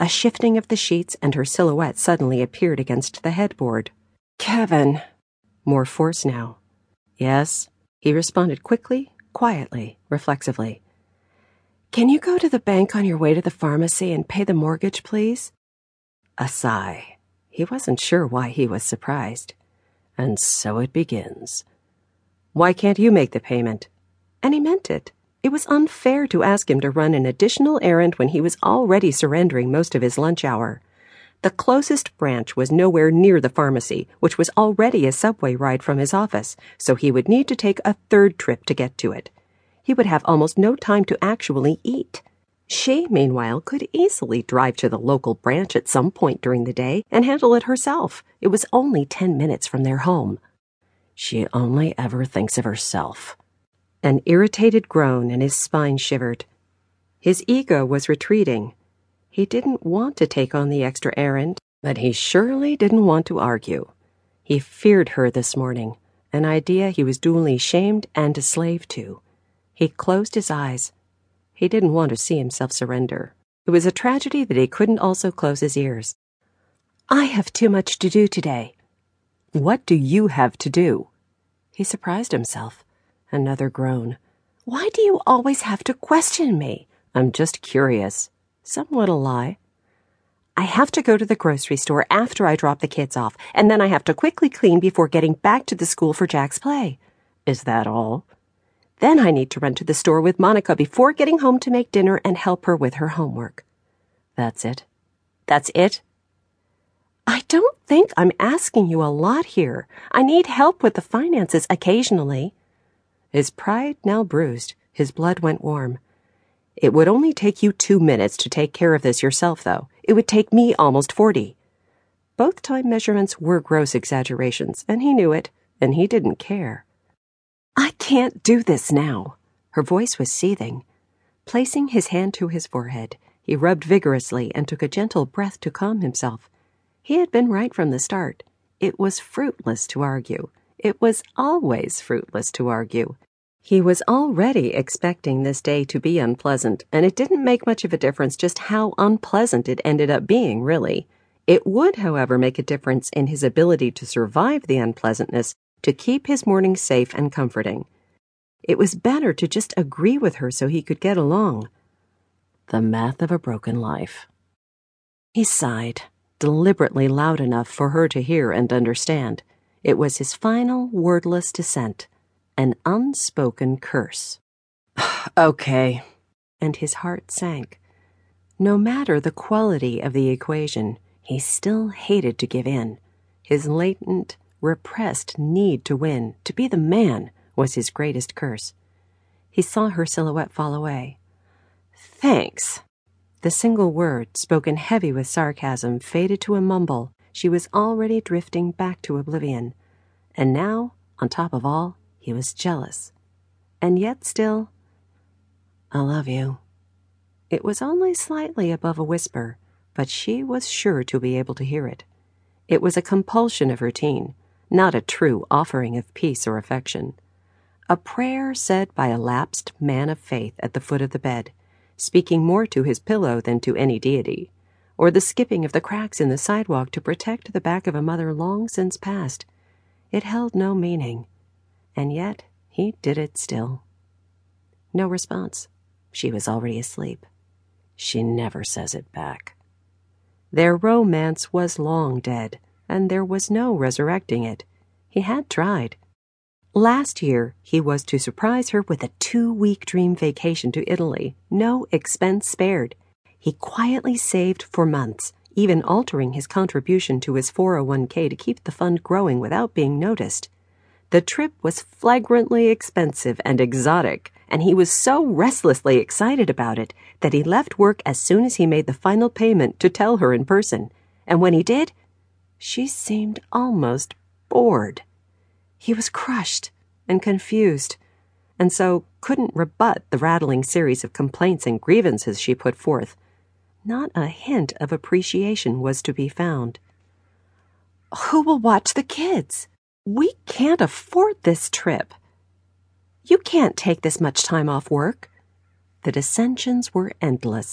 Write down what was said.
A shifting of the sheets, and her silhouette suddenly appeared against the headboard. Kevin! More force now. Yes, he responded quickly, quietly, reflexively. Can you go to the bank on your way to the pharmacy and pay the mortgage, please? A sigh. He wasn't sure why he was surprised. And so it begins. Why can't you make the payment? And he meant it. It was unfair to ask him to run an additional errand when he was already surrendering most of his lunch hour. The closest branch was nowhere near the pharmacy, which was already a subway ride from his office, so he would need to take a third trip to get to it. He would have almost no time to actually eat. She, meanwhile, could easily drive to the local branch at some point during the day and handle it herself. It was only ten minutes from their home. She only ever thinks of herself. An irritated groan and his spine shivered. His ego was retreating. He didn't want to take on the extra errand, but he surely didn't want to argue. He feared her this morning, an idea he was duly shamed and a slave to. He closed his eyes. He didn't want to see himself surrender. It was a tragedy that he couldn't also close his ears. I have too much to do today. What do you have to do? He surprised himself. Another groan. Why do you always have to question me? I'm just curious. Somewhat a lie. I have to go to the grocery store after I drop the kids off, and then I have to quickly clean before getting back to the school for Jack's play. Is that all? Then I need to run to the store with Monica before getting home to make dinner and help her with her homework. That's it. That's it. I don't think I'm asking you a lot here. I need help with the finances occasionally. His pride now bruised, his blood went warm. It would only take you two minutes to take care of this yourself, though. It would take me almost forty. Both time measurements were gross exaggerations, and he knew it, and he didn't care. I can't do this now. Her voice was seething. Placing his hand to his forehead, he rubbed vigorously and took a gentle breath to calm himself. He had been right from the start. It was fruitless to argue. It was always fruitless to argue. He was already expecting this day to be unpleasant, and it didn't make much of a difference just how unpleasant it ended up being, really. It would, however, make a difference in his ability to survive the unpleasantness to keep his morning safe and comforting. It was better to just agree with her so he could get along. The math of a broken life. He sighed, deliberately loud enough for her to hear and understand. It was his final wordless dissent, an unspoken curse. okay. And his heart sank. No matter the quality of the equation, he still hated to give in. His latent, repressed need to win, to be the man, was his greatest curse. He saw her silhouette fall away. Thanks. The single word, spoken heavy with sarcasm, faded to a mumble. She was already drifting back to oblivion. And now, on top of all, he was jealous. And yet still, I love you. It was only slightly above a whisper, but she was sure to be able to hear it. It was a compulsion of routine, not a true offering of peace or affection. A prayer said by a lapsed man of faith at the foot of the bed, speaking more to his pillow than to any deity, or the skipping of the cracks in the sidewalk to protect the back of a mother long since past. It held no meaning, and yet he did it still. No response. She was already asleep. She never says it back. Their romance was long dead and there was no resurrecting it. He had tried. Last year, he was to surprise her with a two week dream vacation to Italy, no expense spared. He quietly saved for months, even altering his contribution to his 401k to keep the fund growing without being noticed. The trip was flagrantly expensive and exotic, and he was so restlessly excited about it that he left work as soon as he made the final payment to tell her in person. And when he did, she seemed almost bored. He was crushed and confused, and so couldn't rebut the rattling series of complaints and grievances she put forth. Not a hint of appreciation was to be found. Who will watch the kids? We can't afford this trip. You can't take this much time off work. The dissensions were endless.